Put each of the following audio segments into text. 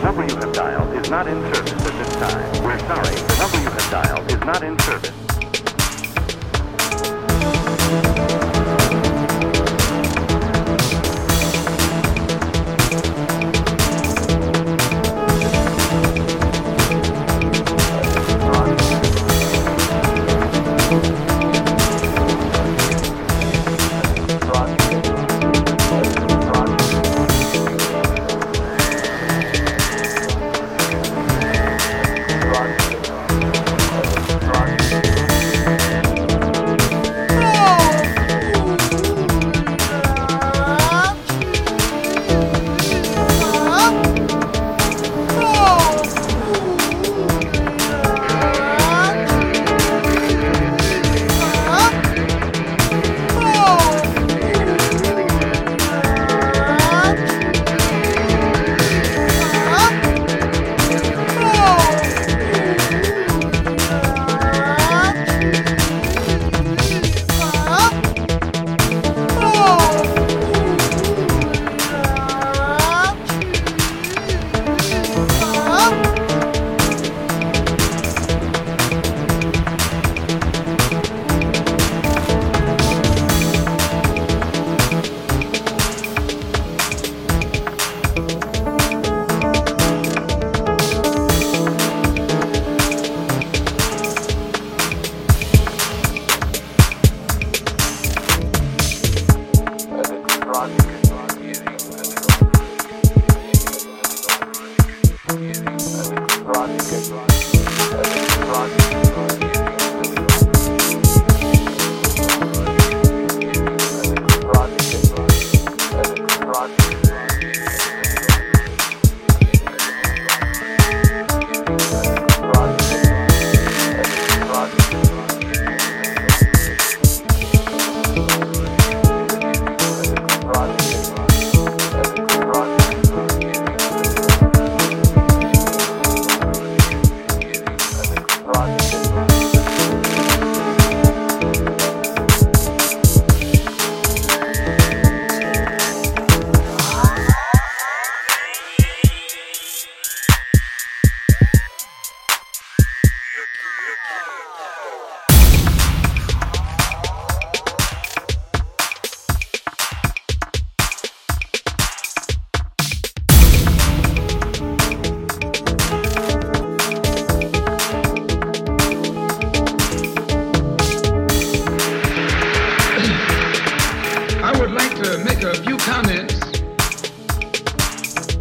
The number you have dialed is not in service at this time. We're sorry, the number you have dialed is not in service.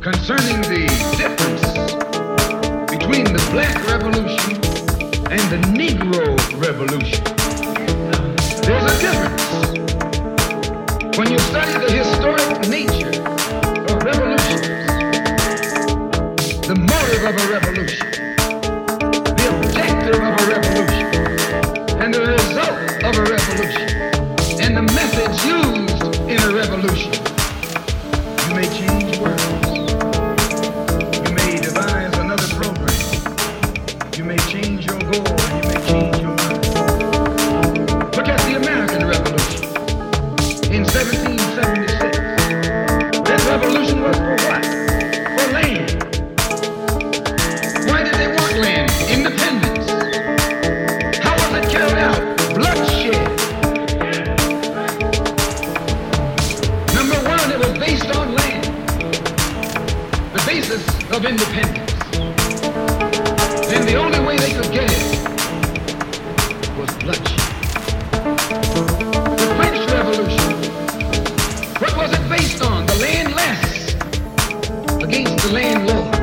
Concerning the difference between the black revolution and the Negro revolution. There's a difference. When you study the historic nature of revolutions, the motive of a revolution, the objective of a revolution, and the result of a revolution and the methods used in a revolution. Of independence. And the only way they could get it was bloodshed. The French Revolution. What was it based on? The land less against the landlord.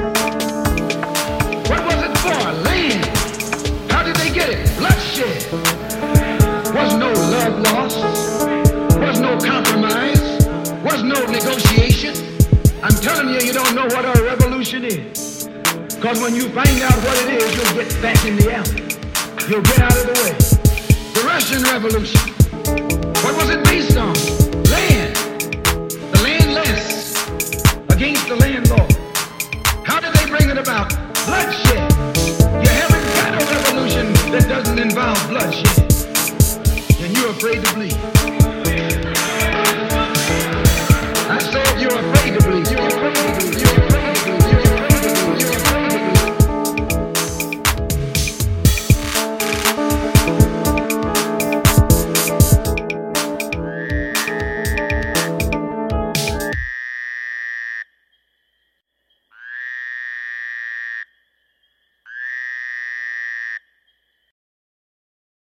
What was it for? Land. How did they get it? Bloodshed. Was no love lost. Was no compromise. Was no negotiation. I'm telling you, you don't know what a revolution is. Because when you find out what it is, you'll get back in the alley. You'll get out of the way. The Russian Revolution. What was it based on? Land. The landless against the landlord. How did they bring it about? Bloodshed. You haven't got a revolution that doesn't involve bloodshed. And you're afraid to bleed.